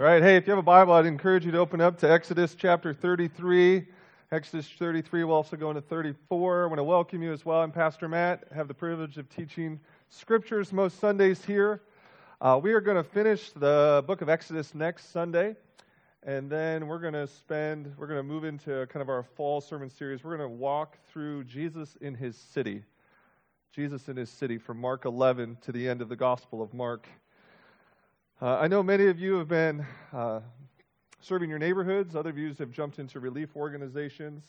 All right, hey, if you have a Bible, I'd encourage you to open up to Exodus chapter 33. Exodus 33, we'll also go into 34. I want to welcome you as well. I'm Pastor Matt. I have the privilege of teaching scriptures most Sundays here. Uh, we are going to finish the book of Exodus next Sunday, and then we're going to spend, we're going to move into kind of our fall sermon series. We're going to walk through Jesus in his city. Jesus in his city from Mark 11 to the end of the Gospel of Mark. Uh, I know many of you have been uh, serving your neighborhoods, other of you have jumped into relief organizations.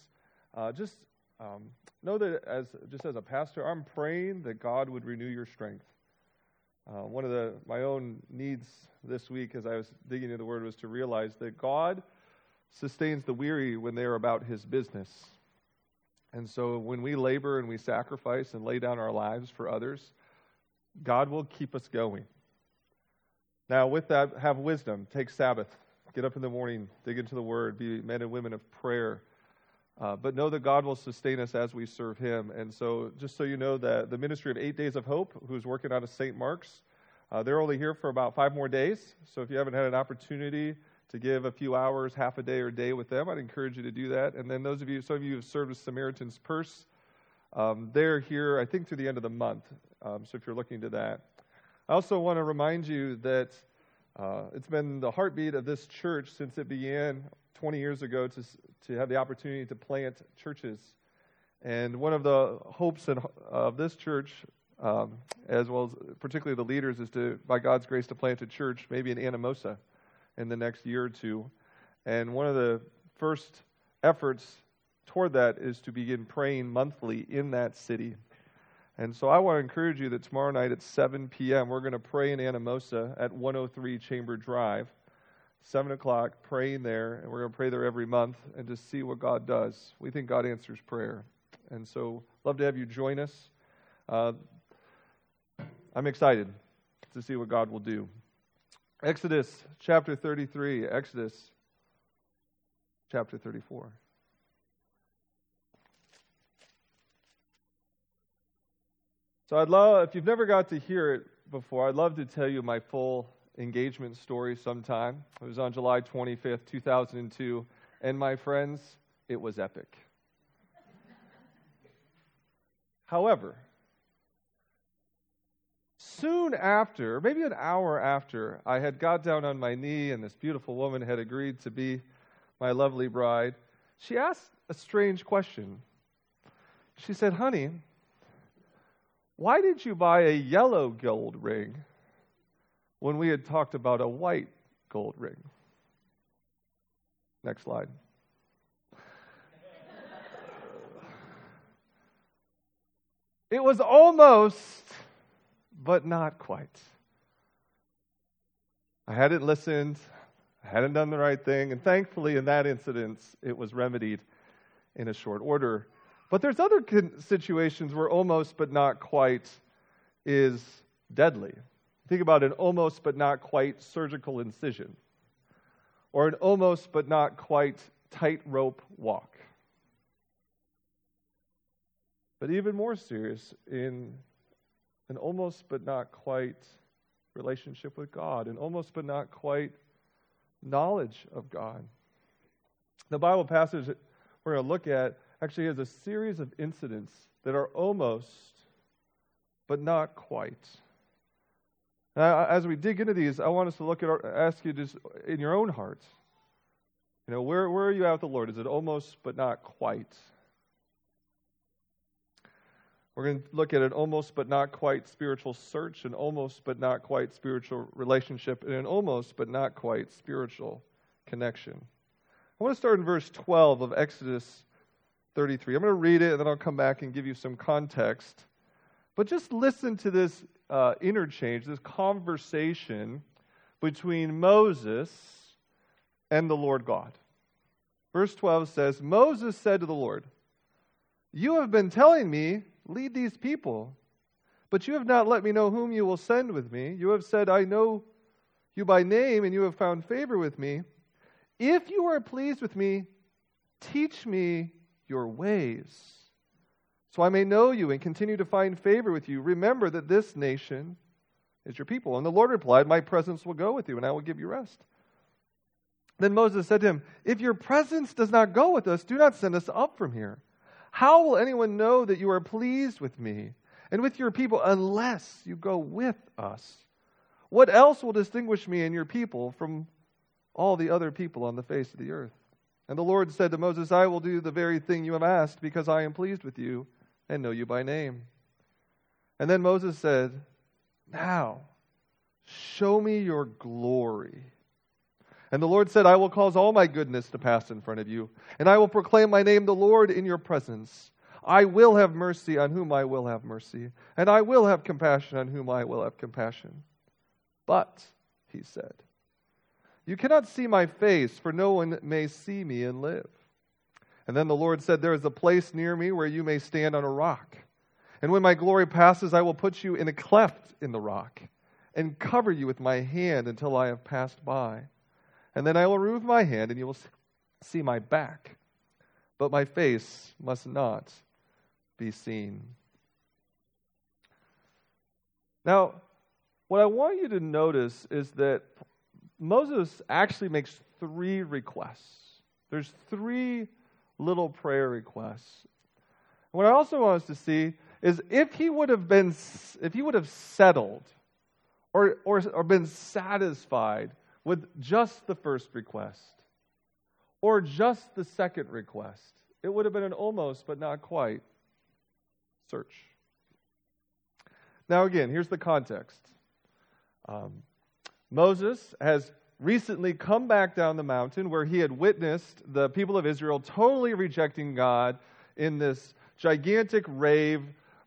Uh, just um, know that as just as a pastor, I'm praying that God would renew your strength. Uh, one of the my own needs this week, as I was digging into the Word, was to realize that God sustains the weary when they are about His business. And so, when we labor and we sacrifice and lay down our lives for others, God will keep us going. Now, with that, have wisdom. Take Sabbath. Get up in the morning, dig into the Word, be men and women of prayer. Uh, but know that God will sustain us as we serve Him. And so, just so you know, that the ministry of Eight Days of Hope, who's working out of St. Mark's, uh, they're only here for about five more days. So, if you haven't had an opportunity to give a few hours, half a day or a day with them, I'd encourage you to do that. And then, those of you, some of you have served with Samaritan's Purse, um, they're here, I think, through the end of the month. Um, so, if you're looking to that, I also want to remind you that uh, it's been the heartbeat of this church since it began 20 years ago to, to have the opportunity to plant churches. And one of the hopes of this church, um, as well as particularly the leaders, is to, by God's grace, to plant a church maybe in Anamosa in the next year or two. And one of the first efforts toward that is to begin praying monthly in that city. And so I want to encourage you that tomorrow night at 7 p.m., we're going to pray in Anamosa at 103 Chamber Drive. 7 o'clock, praying there, and we're going to pray there every month and just see what God does. We think God answers prayer. And so, love to have you join us. Uh, I'm excited to see what God will do. Exodus chapter 33, Exodus chapter 34. So I'd love, if you've never got to hear it before, I'd love to tell you my full engagement story sometime. It was on July 25th, 2002, and my friends, it was epic. However, soon after, maybe an hour after, I had got down on my knee and this beautiful woman had agreed to be my lovely bride, she asked a strange question. She said, Honey, why did you buy a yellow gold ring when we had talked about a white gold ring? Next slide. it was almost, but not quite. I hadn't listened, I hadn't done the right thing, and thankfully, in that incident, it was remedied in a short order. But there's other situations where almost but not quite is deadly. Think about an almost but not quite surgical incision, or an almost but not quite tightrope walk. But even more serious, in an almost but not quite relationship with God, an almost but not quite knowledge of God. The Bible passage we're going to look at actually has a series of incidents that are almost, but not quite. Now, as we dig into these, I want us to look at, our, ask you just in your own heart, you know, where, where are you at with the Lord? Is it almost, but not quite? We're going to look at an almost but not quite spiritual search, an almost but not quite spiritual relationship, and an almost but not quite spiritual connection. I want to start in verse 12 of Exodus 33. I'm going to read it and then I'll come back and give you some context. But just listen to this uh, interchange, this conversation between Moses and the Lord God. Verse 12 says Moses said to the Lord, You have been telling me, lead these people, but you have not let me know whom you will send with me. You have said, I know you by name, and you have found favor with me. If you are pleased with me, teach me your ways, so I may know you and continue to find favor with you. Remember that this nation is your people. And the Lord replied, My presence will go with you, and I will give you rest. Then Moses said to him, If your presence does not go with us, do not send us up from here. How will anyone know that you are pleased with me and with your people unless you go with us? What else will distinguish me and your people from all the other people on the face of the earth? And the Lord said to Moses, I will do the very thing you have asked because I am pleased with you and know you by name. And then Moses said, Now, show me your glory. And the Lord said, I will cause all my goodness to pass in front of you, and I will proclaim my name, the Lord, in your presence. I will have mercy on whom I will have mercy, and I will have compassion on whom I will have compassion. But, he said, you cannot see my face, for no one may see me and live. And then the Lord said, There is a place near me where you may stand on a rock. And when my glory passes, I will put you in a cleft in the rock and cover you with my hand until I have passed by. And then I will remove my hand, and you will see my back. But my face must not be seen. Now, what I want you to notice is that Moses actually makes three requests. There's three little prayer requests. What I also want us to see is if he would have been, if he would have settled or, or, or been satisfied with just the first request or just the second request. It would have been an almost, but not quite search. Now, again, here's the context um, Moses has recently come back down the mountain where he had witnessed the people of Israel totally rejecting God in this gigantic rave,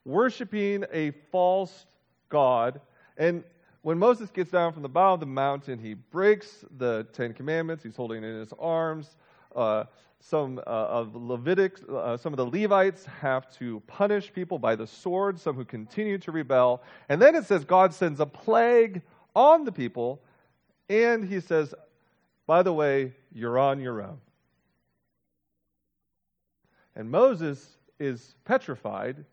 worshiping a false God. And when Moses gets down from the bottom of the mountain, he breaks the Ten Commandments. He's holding in his arms. Uh, some uh, of Levitic, uh, some of the Levites have to punish people by the sword. Some who continue to rebel, and then it says God sends a plague on the people, and He says, "By the way, you're on your own." And Moses is petrified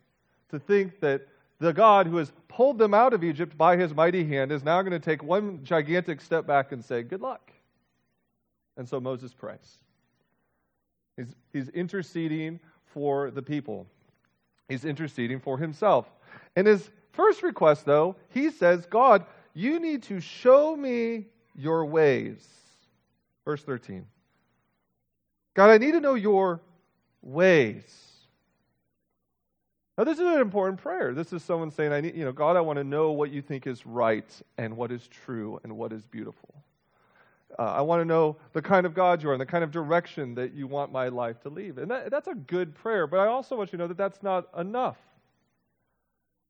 to think that the God who has pulled them out of Egypt by his mighty hand is now going to take one gigantic step back and say, Good luck. And so Moses prays. He's, he's interceding for the people, he's interceding for himself. And his first request, though, he says, God, you need to show me your ways. Verse 13. God, I need to know your ways. Now, this is an important prayer. This is someone saying, I need, you know, God, I want to know what you think is right and what is true and what is beautiful. Uh, I want to know the kind of God you are and the kind of direction that you want my life to lead. And that, that's a good prayer, but I also want you to know that that's not enough.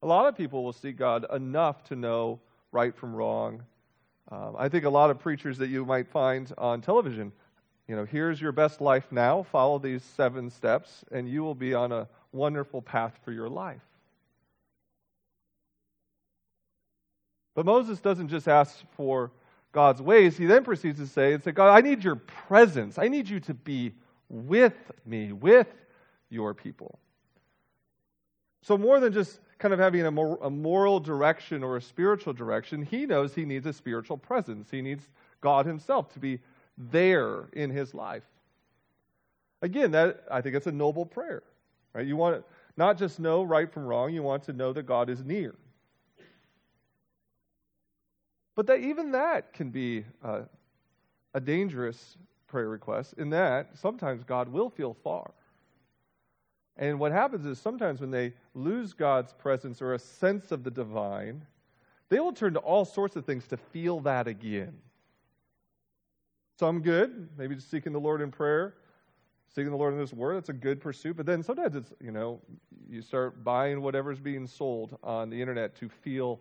A lot of people will see God enough to know right from wrong. Um, I think a lot of preachers that you might find on television, you know, here's your best life now, follow these seven steps, and you will be on a wonderful path for your life. But Moses doesn't just ask for God's ways. He then proceeds to say, and say, God, I need your presence. I need you to be with me, with your people. So, more than just kind of having a, mor- a moral direction or a spiritual direction, he knows he needs a spiritual presence. He needs God himself to be there in his life. Again, that I think it's a noble prayer. Right? You want to not just know right from wrong, you want to know that God is near. But that even that can be uh, a dangerous prayer request in that sometimes God will feel far. And what happens is sometimes when they lose God's presence or a sense of the divine, they will turn to all sorts of things to feel that again. Some good, maybe just seeking the Lord in prayer seeking the Lord in His Word, that's a good pursuit. But then sometimes it's, you know, you start buying whatever's being sold on the internet to feel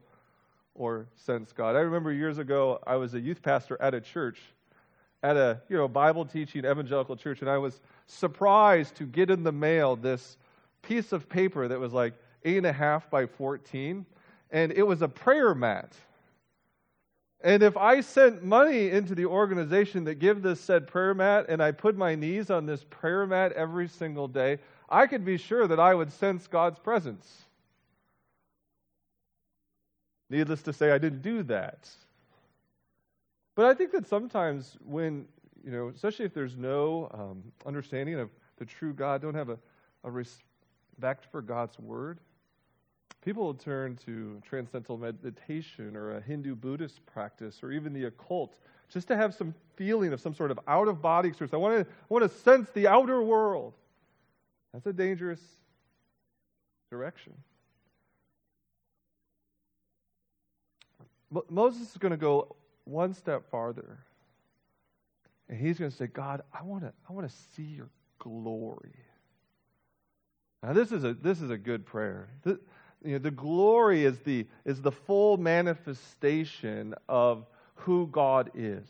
or sense God. I remember years ago, I was a youth pastor at a church, at a, you know, Bible teaching evangelical church, and I was surprised to get in the mail this piece of paper that was like eight and a half by 14, and it was a prayer mat. And if I sent money into the organization that give this said prayer mat and I put my knees on this prayer mat every single day, I could be sure that I would sense God's presence. Needless to say, I didn't do that. But I think that sometimes when you know, especially if there's no um, understanding of the true God, don't have a, a respect for God's word, people will turn to transcendental meditation or a Hindu Buddhist practice or even the occult just to have some feeling of some sort of out of body experience. I want to, I want to sense the outer world. That's a dangerous direction. Moses is going to go one step farther. And he's going to say, God, I want to, I want to see your glory. Now, this is a, this is a good prayer. The, you know, the glory is the, is the full manifestation of who God is.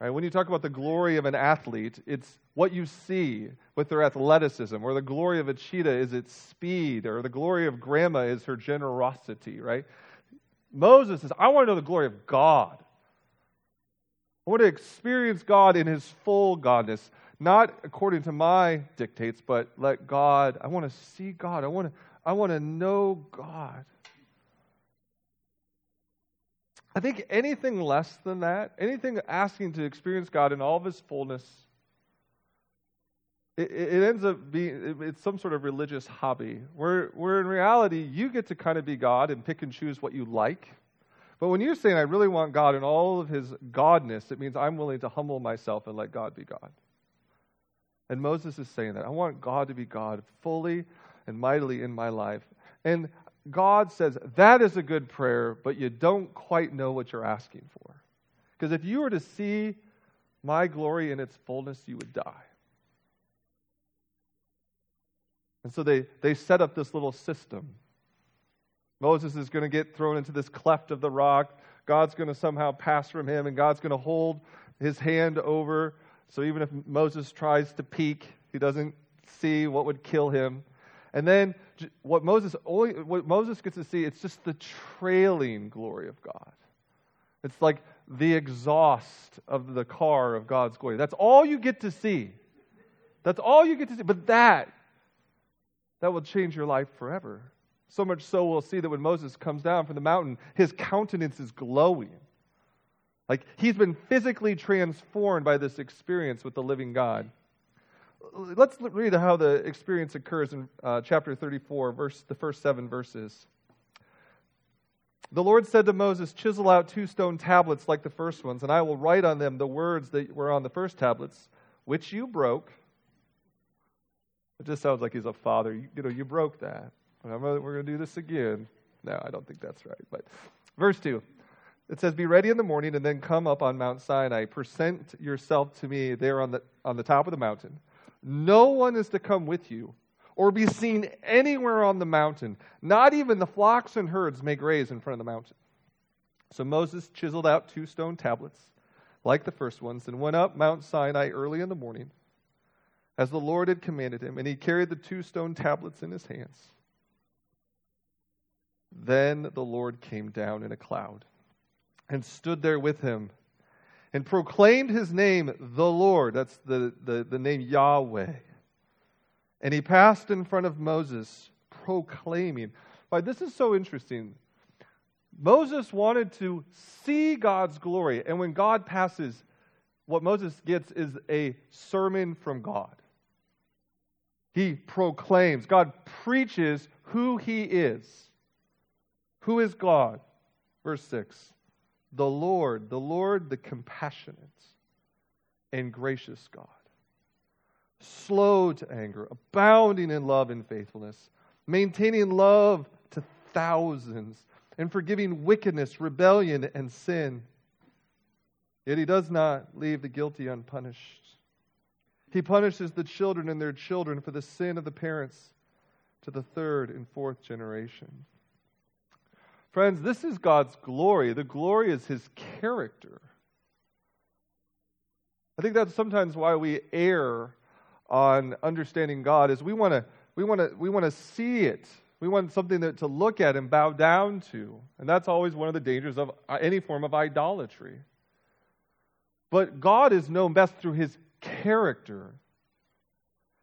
Right? When you talk about the glory of an athlete, it's what you see with their athleticism, or the glory of a cheetah is its speed, or the glory of grandma is her generosity, right? Moses says, I want to know the glory of God. I want to experience God in his full godness, not according to my dictates, but let God, I want to see God. I want to, I want to know God. I think anything less than that, anything asking to experience God in all of his fullness, it, it ends up being it's some sort of religious hobby where, where in reality you get to kind of be God and pick and choose what you like. But when you're saying, I really want God in all of his godness, it means I'm willing to humble myself and let God be God. And Moses is saying that. I want God to be God fully and mightily in my life. And God says, that is a good prayer, but you don't quite know what you're asking for. Because if you were to see my glory in its fullness, you would die. And so they, they set up this little system. Moses is going to get thrown into this cleft of the rock. God's going to somehow pass from him, and God's going to hold his hand over. So even if Moses tries to peek, he doesn't see what would kill him. And then what Moses only what Moses gets to see, it's just the trailing glory of God. It's like the exhaust of the car of God's glory. That's all you get to see. That's all you get to see. But that that will change your life forever. So much so we'll see that when Moses comes down from the mountain, his countenance is glowing. Like he's been physically transformed by this experience with the living God. Let's read how the experience occurs in uh, chapter 34, verse, the first seven verses. The Lord said to Moses, Chisel out two stone tablets like the first ones, and I will write on them the words that were on the first tablets, which you broke. It just sounds like he's a father. You, you know, you broke that. We're going to do this again. No, I don't think that's right. But verse 2. It says, Be ready in the morning and then come up on Mount Sinai. Present yourself to me there on the, on the top of the mountain. No one is to come with you or be seen anywhere on the mountain. Not even the flocks and herds may graze in front of the mountain. So Moses chiseled out two stone tablets, like the first ones, and went up Mount Sinai early in the morning, as the Lord had commanded him, and he carried the two stone tablets in his hands. Then the Lord came down in a cloud and stood there with him and proclaimed his name, the Lord. That's the, the, the name Yahweh. And he passed in front of Moses, proclaiming. Why, this is so interesting. Moses wanted to see God's glory. And when God passes, what Moses gets is a sermon from God. He proclaims, God preaches who he is. Who is God? Verse 6 The Lord, the Lord, the compassionate and gracious God, slow to anger, abounding in love and faithfulness, maintaining love to thousands, and forgiving wickedness, rebellion, and sin. Yet he does not leave the guilty unpunished. He punishes the children and their children for the sin of the parents to the third and fourth generation. Friends, this is God's glory. The glory is his character. I think that's sometimes why we err on understanding God is we want to we want to we want to see it. We want something that, to look at and bow down to. And that's always one of the dangers of uh, any form of idolatry. But God is known best through his character.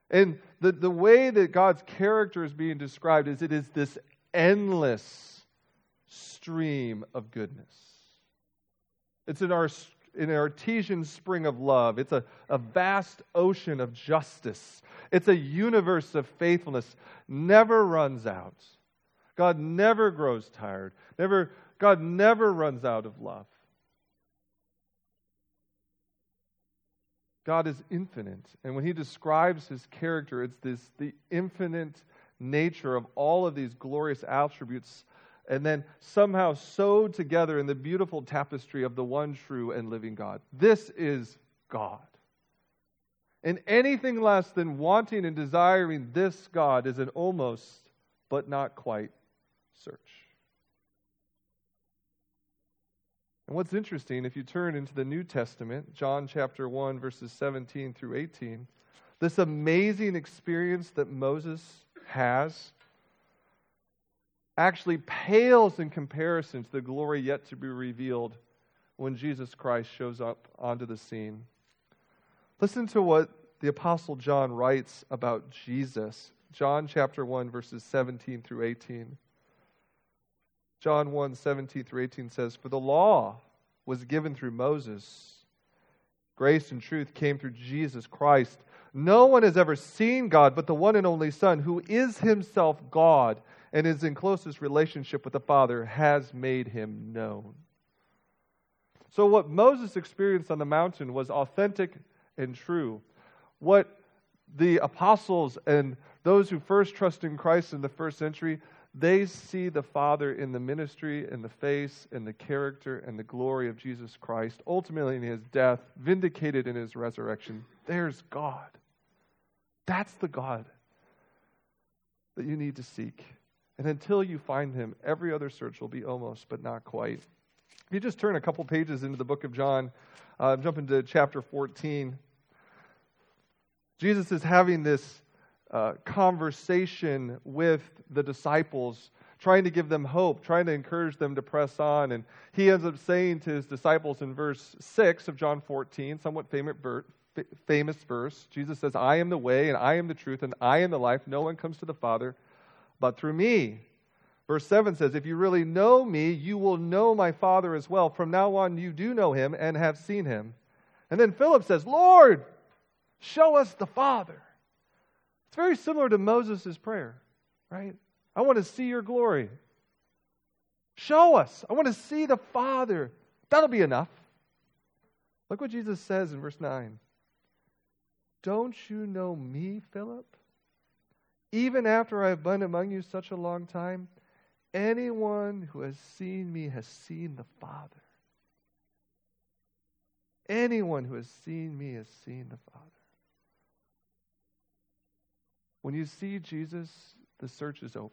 And the, the way that God's character is being described is it is this endless stream of goodness. It's in our an artesian spring of love. It's a, a vast ocean of justice. It's a universe of faithfulness, never runs out. God never grows tired. Never, God never runs out of love. God is infinite. And when he describes his character, it's this the infinite nature of all of these glorious attributes and then somehow sewed together in the beautiful tapestry of the one true and living God. This is God. And anything less than wanting and desiring this God is an almost but not quite search. And what's interesting, if you turn into the New Testament, John chapter 1, verses 17 through 18, this amazing experience that Moses has actually pales in comparison to the glory yet to be revealed when Jesus Christ shows up onto the scene. Listen to what the Apostle John writes about Jesus. John chapter 1, verses 17 through 18. John 1 17 through 18 says, For the law was given through Moses, grace and truth came through Jesus Christ. No one has ever seen God but the one and only Son, who is himself God and is in closest relationship with the Father, has made him known. So, what Moses experienced on the mountain was authentic and true. What the apostles and those who first trusted in Christ in the first century, they see the Father in the ministry, in the face, in the character, and the glory of Jesus Christ, ultimately in his death, vindicated in his resurrection. There's God. That's the God that you need to seek. And until you find him, every other search will be almost, but not quite. If you just turn a couple pages into the book of John, uh, jump into chapter 14. Jesus is having this uh, conversation with the disciples, trying to give them hope, trying to encourage them to press on. And he ends up saying to his disciples in verse 6 of John 14, somewhat famous famous verse Jesus says, I am the way, and I am the truth, and I am the life. No one comes to the Father but through me. Verse 7 says, If you really know me, you will know my Father as well. From now on, you do know him and have seen him. And then Philip says, Lord, show us the Father. Very similar to Moses' prayer, right? I want to see your glory. Show us. I want to see the Father. That'll be enough. Look what Jesus says in verse 9. Don't you know me, Philip? Even after I have been among you such a long time, anyone who has seen me has seen the Father. Anyone who has seen me has seen the Father. When you see Jesus, the search is over.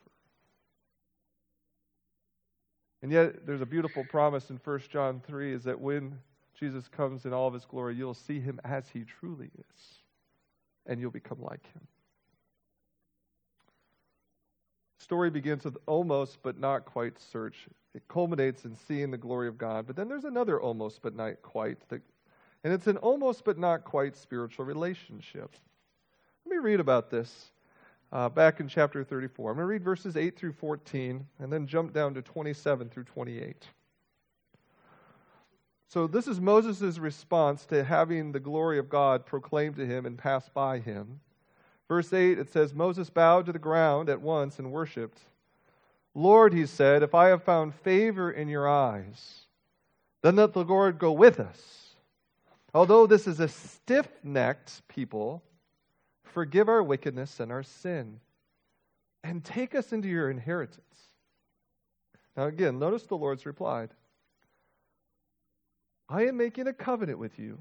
And yet, there's a beautiful promise in 1 John 3 is that when Jesus comes in all of his glory, you'll see him as he truly is, and you'll become like him. Story begins with almost but not quite search. It culminates in seeing the glory of God, but then there's another almost but not quite, that, and it's an almost but not quite spiritual relationship. Let me read about this uh, back in chapter 34. I'm going to read verses 8 through 14 and then jump down to 27 through 28. So, this is Moses' response to having the glory of God proclaimed to him and passed by him. Verse 8, it says, Moses bowed to the ground at once and worshiped. Lord, he said, if I have found favor in your eyes, then let the Lord go with us. Although this is a stiff necked people, Forgive our wickedness and our sin, and take us into your inheritance. Now, again, notice the Lord's replied I am making a covenant with you.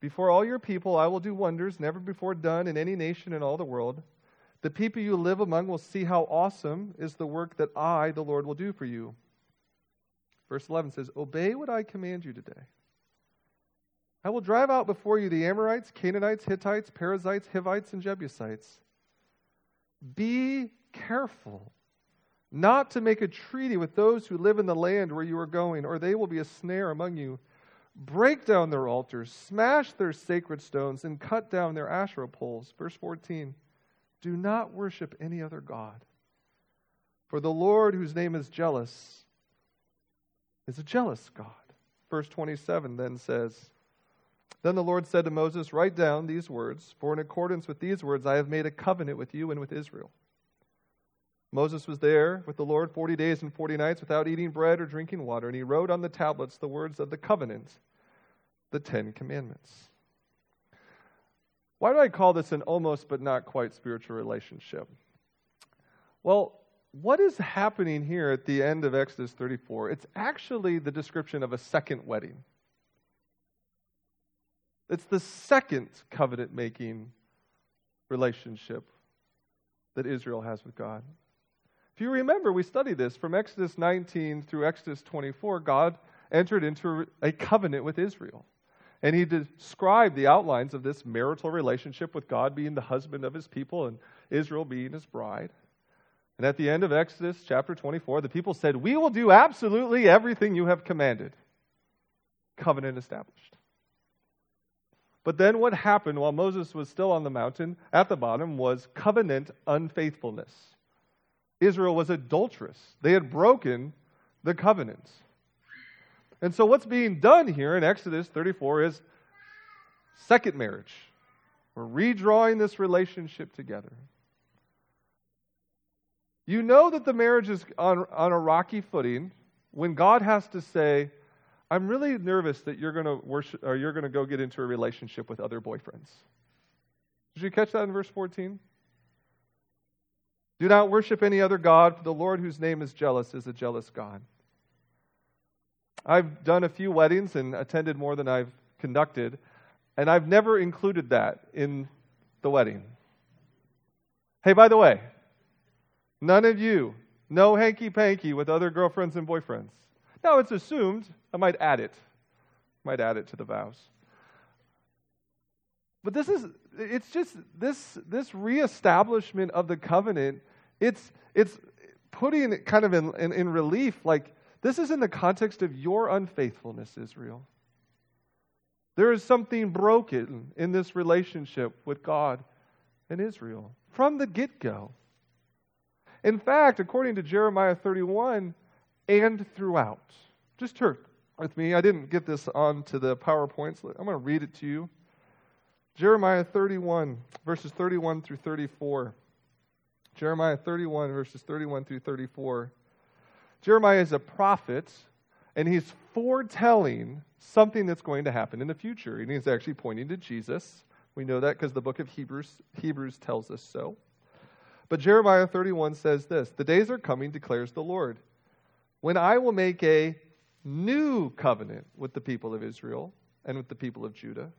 Before all your people, I will do wonders never before done in any nation in all the world. The people you live among will see how awesome is the work that I, the Lord, will do for you. Verse 11 says, Obey what I command you today. I will drive out before you the Amorites, Canaanites, Hittites, Perizzites, Hivites, and Jebusites. Be careful not to make a treaty with those who live in the land where you are going, or they will be a snare among you. Break down their altars, smash their sacred stones, and cut down their Asherah poles. Verse 14 Do not worship any other God. For the Lord, whose name is jealous, is a jealous God. Verse 27 then says, Then the Lord said to Moses, Write down these words, for in accordance with these words I have made a covenant with you and with Israel. Moses was there with the Lord 40 days and 40 nights without eating bread or drinking water, and he wrote on the tablets the words of the covenant, the Ten Commandments. Why do I call this an almost but not quite spiritual relationship? Well, what is happening here at the end of Exodus 34? It's actually the description of a second wedding. It's the second covenant making relationship that Israel has with God. If you remember, we studied this from Exodus 19 through Exodus 24. God entered into a covenant with Israel. And he described the outlines of this marital relationship with God being the husband of his people and Israel being his bride. And at the end of Exodus chapter 24, the people said, We will do absolutely everything you have commanded. Covenant established. But then what happened while Moses was still on the mountain at the bottom was covenant unfaithfulness. Israel was adulterous, they had broken the covenant. And so, what's being done here in Exodus 34 is second marriage. We're redrawing this relationship together. You know that the marriage is on, on a rocky footing when God has to say, I'm really nervous that you're going to worship or you're going to go get into a relationship with other boyfriends. Did you catch that in verse 14? Do not worship any other God, for the Lord whose name is jealous is a jealous God. I've done a few weddings and attended more than I've conducted, and I've never included that in the wedding. Hey, by the way, None of you. No hanky panky with other girlfriends and boyfriends. Now it's assumed. I might add it. Might add it to the vows. But this is it's just this this reestablishment of the covenant, it's it's putting it kind of in, in, in relief, like this is in the context of your unfaithfulness, Israel. There is something broken in this relationship with God and Israel from the get go. In fact, according to Jeremiah 31, and throughout. Just turn with me. I didn't get this onto the PowerPoints. I'm going to read it to you. Jeremiah 31, verses 31 through 34. Jeremiah 31, verses 31 through 34. Jeremiah is a prophet, and he's foretelling something that's going to happen in the future. And he's actually pointing to Jesus. We know that because the book of Hebrews, Hebrews tells us so. But Jeremiah 31 says this The days are coming, declares the Lord, when I will make a new covenant with the people of Israel and with the people of Judah.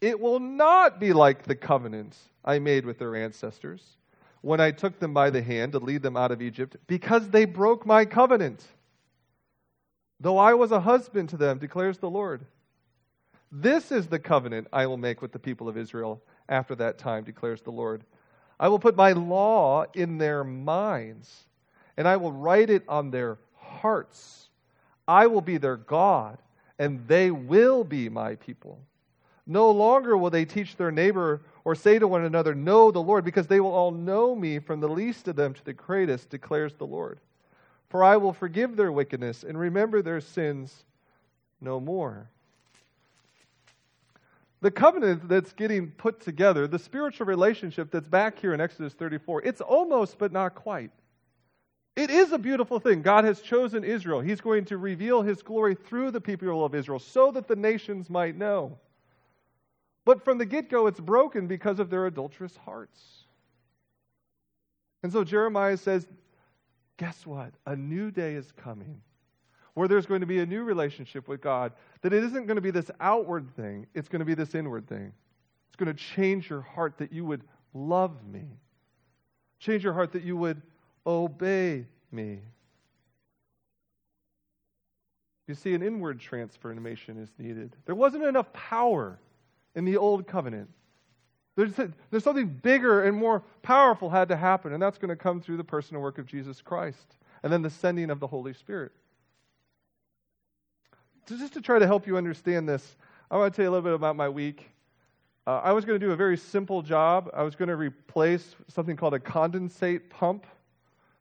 It will not be like the covenant I made with their ancestors when I took them by the hand to lead them out of Egypt, because they broke my covenant. Though I was a husband to them, declares the Lord. This is the covenant I will make with the people of Israel after that time, declares the Lord. I will put my law in their minds, and I will write it on their hearts. I will be their God, and they will be my people. No longer will they teach their neighbor or say to one another, Know the Lord, because they will all know me from the least of them to the greatest, declares the Lord. For I will forgive their wickedness and remember their sins no more the covenant that's getting put together, the spiritual relationship that's back here in Exodus 34, it's almost but not quite. It is a beautiful thing. God has chosen Israel. He's going to reveal his glory through the people of Israel so that the nations might know. But from the get go, it's broken because of their adulterous hearts. And so Jeremiah says, Guess what? A new day is coming where there's going to be a new relationship with God, that it isn't going to be this outward thing, it's going to be this inward thing. It's going to change your heart that you would love me, change your heart that you would obey me. You see, an inward transformation is needed. There wasn't enough power in the old covenant. There's, there's something bigger and more powerful had to happen, and that's going to come through the personal work of Jesus Christ and then the sending of the Holy Spirit just to try to help you understand this, I want to tell you a little bit about my week. Uh, I was going to do a very simple job. I was going to replace something called a condensate pump.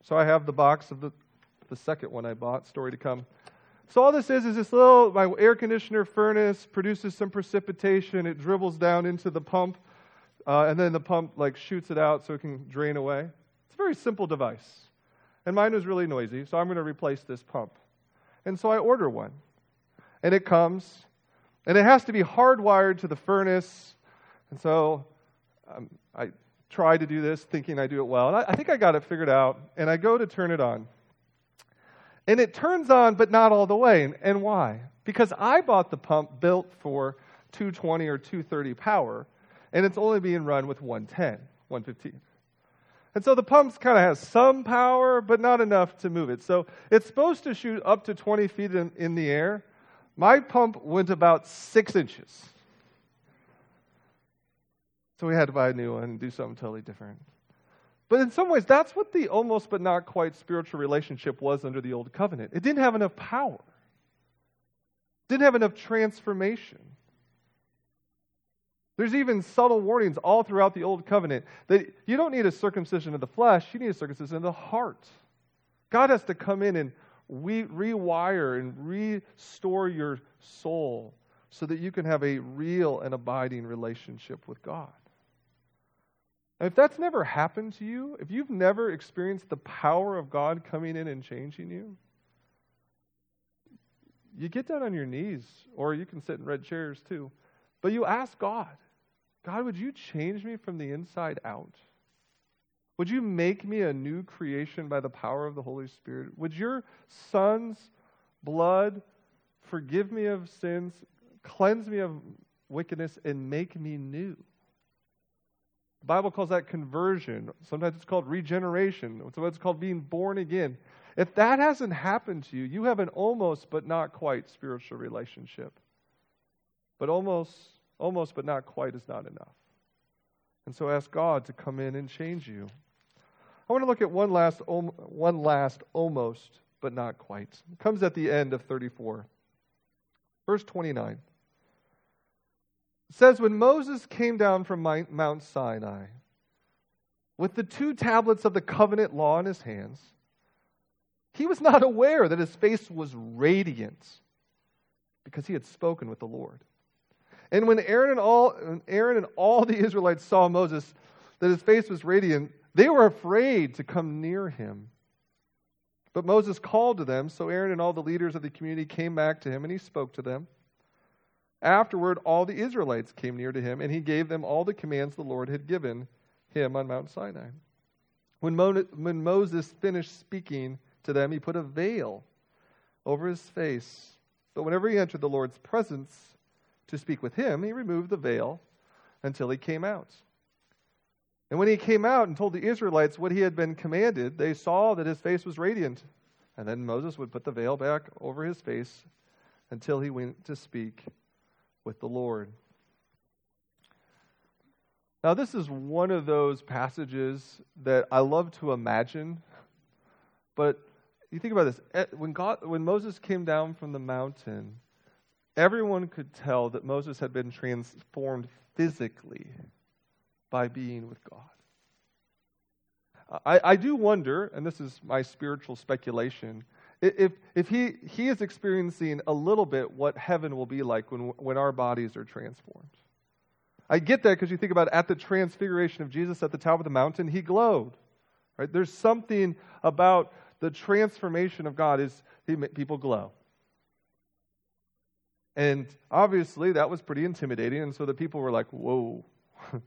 So I have the box of the, the second one I bought, story to come. So all this is is this little my air conditioner furnace produces some precipitation. It dribbles down into the pump, uh, and then the pump like shoots it out so it can drain away. It's a very simple device, and mine was really noisy, so I'm going to replace this pump. And so I order one, and it comes, and it has to be hardwired to the furnace. And so um, I try to do this, thinking I do it well, and I, I think I got it figured out. And I go to turn it on and it turns on, but not all the way. And, and why? Because I bought the pump built for 220 or 230 power, and it's only being run with 110, 115. And so the pump kind of has some power, but not enough to move it. So it's supposed to shoot up to 20 feet in, in the air. My pump went about six inches. So we had to buy a new one and do something totally different. But in some ways, that's what the almost but not quite spiritual relationship was under the old covenant. It didn't have enough power, it didn't have enough transformation. There's even subtle warnings all throughout the old covenant that you don't need a circumcision of the flesh, you need a circumcision of the heart. God has to come in and re- rewire and restore your soul so that you can have a real and abiding relationship with God. And if that's never happened to you, if you've never experienced the power of God coming in and changing you, you get down on your knees, or you can sit in red chairs too, but you ask God, God, would you change me from the inside out? Would you make me a new creation by the power of the Holy Spirit? Would your Son's blood forgive me of sins, cleanse me of wickedness, and make me new? Bible calls that conversion. Sometimes it's called regeneration. Sometimes it's called being born again. If that hasn't happened to you, you have an almost but not quite spiritual relationship. But almost, almost but not quite is not enough. And so ask God to come in and change you. I want to look at one last, one last almost but not quite. It comes at the end of 34. Verse 29. Says, When Moses came down from Mount Sinai with the two tablets of the covenant law in his hands, he was not aware that his face was radiant because he had spoken with the Lord. And when Aaron and all, Aaron and all the Israelites saw Moses, that his face was radiant, they were afraid to come near him. But Moses called to them, so Aaron and all the leaders of the community came back to him, and he spoke to them. Afterward, all the Israelites came near to him, and he gave them all the commands the Lord had given him on Mount Sinai. When, Mo- when Moses finished speaking to them, he put a veil over his face. But whenever he entered the Lord's presence to speak with him, he removed the veil until he came out. And when he came out and told the Israelites what he had been commanded, they saw that his face was radiant. And then Moses would put the veil back over his face until he went to speak with the Lord. Now, this is one of those passages that I love to imagine, but you think about this. When, God, when Moses came down from the mountain, everyone could tell that Moses had been transformed physically by being with God. I, I do wonder, and this is my spiritual speculation, if, if he, he is experiencing a little bit what heaven will be like when, when our bodies are transformed. I get that because you think about at the transfiguration of Jesus at the top of the mountain, he glowed. Right? There's something about the transformation of God is people glow. And obviously that was pretty intimidating, and so the people were like, "Whoa,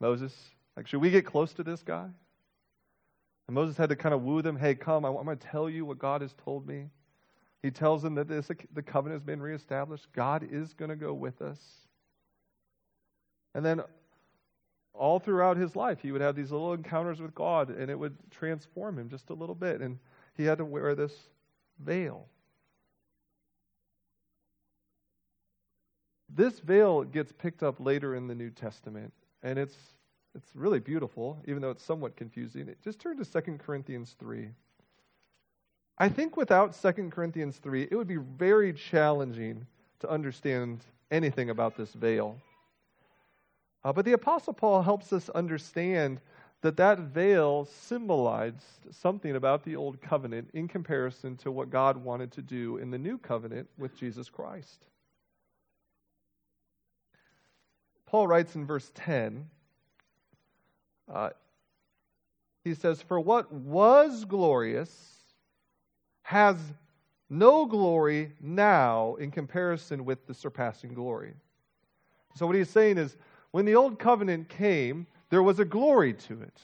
Moses, like should we get close to this guy?" And Moses had to kind of woo them hey, come, I'm going to tell you what God has told me. He tells them that this, the covenant has been reestablished. God is going to go with us. And then all throughout his life, he would have these little encounters with God, and it would transform him just a little bit. And he had to wear this veil. This veil gets picked up later in the New Testament, and it's it's really beautiful, even though it's somewhat confusing. Just turn to 2 Corinthians 3. I think without 2 Corinthians 3, it would be very challenging to understand anything about this veil. Uh, but the Apostle Paul helps us understand that that veil symbolized something about the old covenant in comparison to what God wanted to do in the new covenant with Jesus Christ. Paul writes in verse 10, uh, he says, For what was glorious has no glory now in comparison with the surpassing glory. So, what he's saying is, when the old covenant came, there was a glory to it.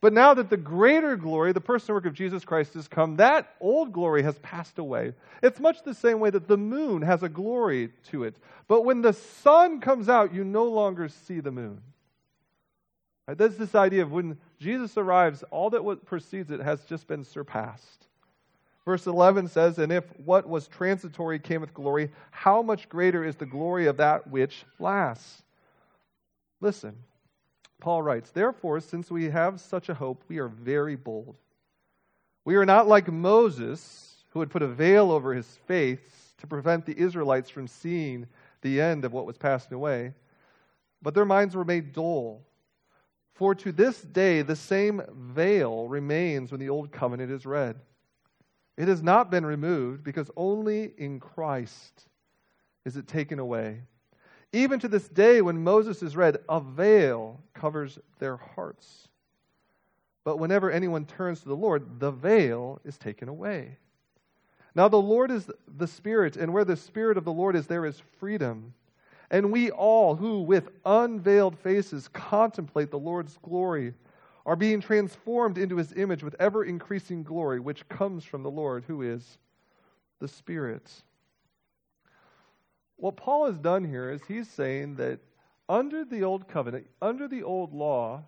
But now that the greater glory, the person work of Jesus Christ, has come, that old glory has passed away. It's much the same way that the moon has a glory to it. But when the sun comes out, you no longer see the moon. Right? That's this idea of when Jesus arrives, all that precedes it has just been surpassed. Verse 11 says, And if what was transitory came with glory, how much greater is the glory of that which lasts? Listen, Paul writes, Therefore, since we have such a hope, we are very bold. We are not like Moses, who had put a veil over his face to prevent the Israelites from seeing the end of what was passing away, but their minds were made dull. For to this day, the same veil remains when the old covenant is read. It has not been removed because only in Christ is it taken away. Even to this day, when Moses is read, a veil covers their hearts. But whenever anyone turns to the Lord, the veil is taken away. Now, the Lord is the Spirit, and where the Spirit of the Lord is, there is freedom. And we all who, with unveiled faces, contemplate the Lord's glory, are being transformed into his image with ever increasing glory, which comes from the Lord, who is the Spirit. What Paul has done here is he's saying that under the old covenant, under the old law,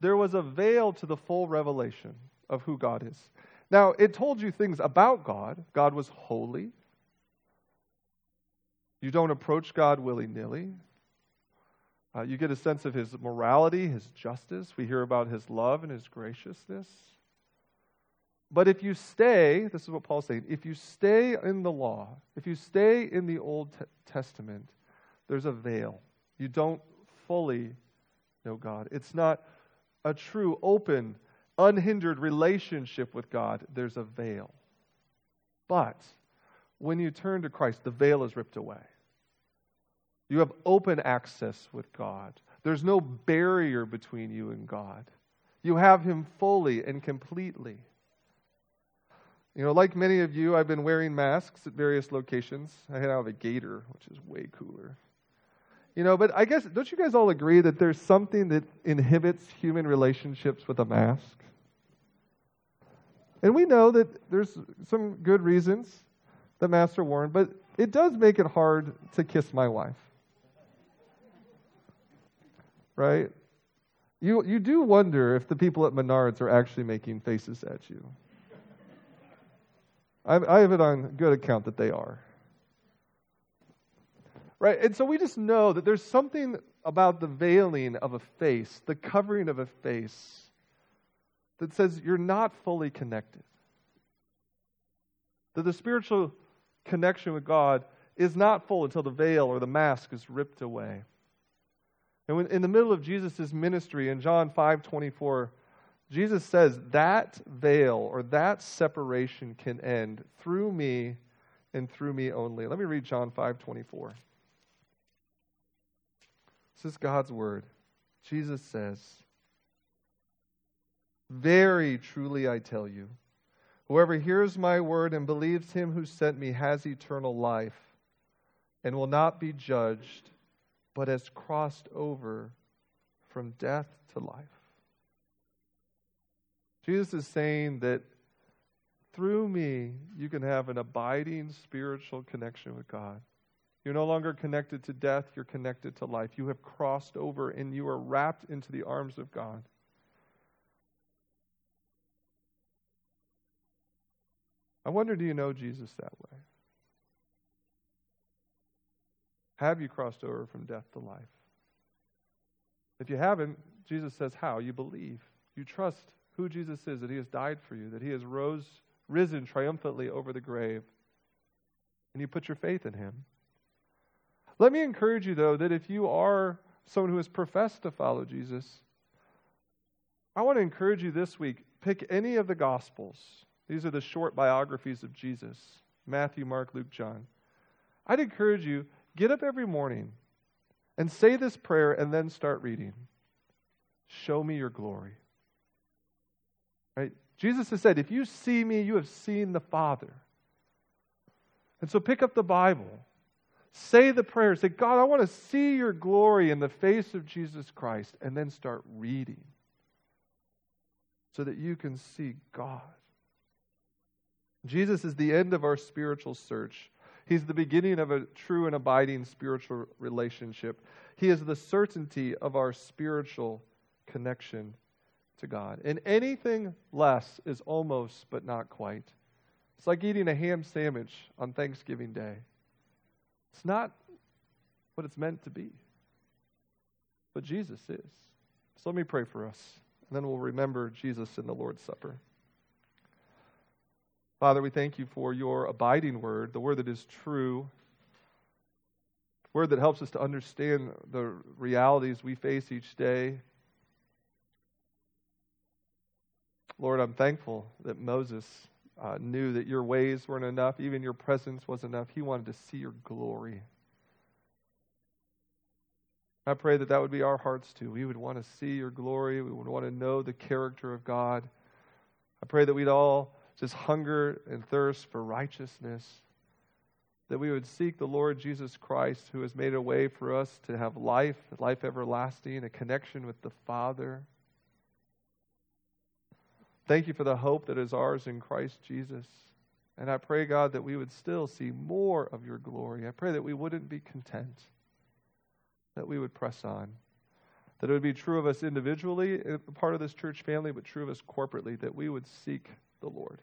there was a veil to the full revelation of who God is. Now, it told you things about God. God was holy. You don't approach God willy nilly. Uh, you get a sense of his morality, his justice. We hear about his love and his graciousness. But if you stay, this is what Paul's saying, if you stay in the law, if you stay in the Old Testament, there's a veil. You don't fully know God. It's not a true, open, unhindered relationship with God. There's a veil. But when you turn to Christ, the veil is ripped away. You have open access with God. There's no barrier between you and God. You have Him fully and completely. You know, like many of you, I've been wearing masks at various locations. I out of a gaiter, which is way cooler. You know, but I guess, don't you guys all agree that there's something that inhibits human relationships with a mask? And we know that there's some good reasons that masks are worn, but it does make it hard to kiss my wife. Right? You, you do wonder if the people at Menards are actually making faces at you. I, I have it on good account that they are. Right? And so we just know that there's something about the veiling of a face, the covering of a face, that says you're not fully connected. That the spiritual connection with God is not full until the veil or the mask is ripped away. And in the middle of Jesus' ministry in John 5 24, Jesus says that veil or that separation can end through me and through me only. Let me read John 5 24. This is God's word. Jesus says, Very truly I tell you, whoever hears my word and believes him who sent me has eternal life and will not be judged, but has crossed over from death to life. Jesus is saying that through me, you can have an abiding spiritual connection with God. You're no longer connected to death, you're connected to life. You have crossed over and you are wrapped into the arms of God. I wonder do you know Jesus that way? Have you crossed over from death to life? If you haven't, Jesus says, How? You believe. You trust who Jesus is, that he has died for you, that he has rose, risen triumphantly over the grave, and you put your faith in him. Let me encourage you, though, that if you are someone who has professed to follow Jesus, I want to encourage you this week pick any of the Gospels. These are the short biographies of Jesus Matthew, Mark, Luke, John. I'd encourage you get up every morning and say this prayer and then start reading. Show me your glory. Right? Jesus has said, if you see me, you have seen the Father. And so pick up the Bible. Say the prayer. Say, God, I want to see your glory in the face of Jesus Christ. And then start reading so that you can see God. Jesus is the end of our spiritual search. He's the beginning of a true and abiding spiritual relationship. He is the certainty of our spiritual connection to God. And anything less is almost, but not quite. It's like eating a ham sandwich on Thanksgiving Day. It's not what it's meant to be. But Jesus is. So let me pray for us, and then we'll remember Jesus in the Lord's Supper. Father, we thank you for your abiding word, the word that is true, word that helps us to understand the realities we face each day. Lord, I'm thankful that Moses uh, knew that your ways weren't enough, even your presence was enough. He wanted to see your glory. I pray that that would be our hearts too. We would want to see your glory. We would want to know the character of God. I pray that we'd all just hunger and thirst for righteousness. That we would seek the Lord Jesus Christ, who has made a way for us to have life, life everlasting, a connection with the Father. Thank you for the hope that is ours in Christ Jesus. And I pray, God, that we would still see more of your glory. I pray that we wouldn't be content, that we would press on. That it would be true of us individually, eh, part of this church family, but true of us corporately, that we would seek the Lord.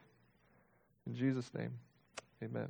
In Jesus' name, amen.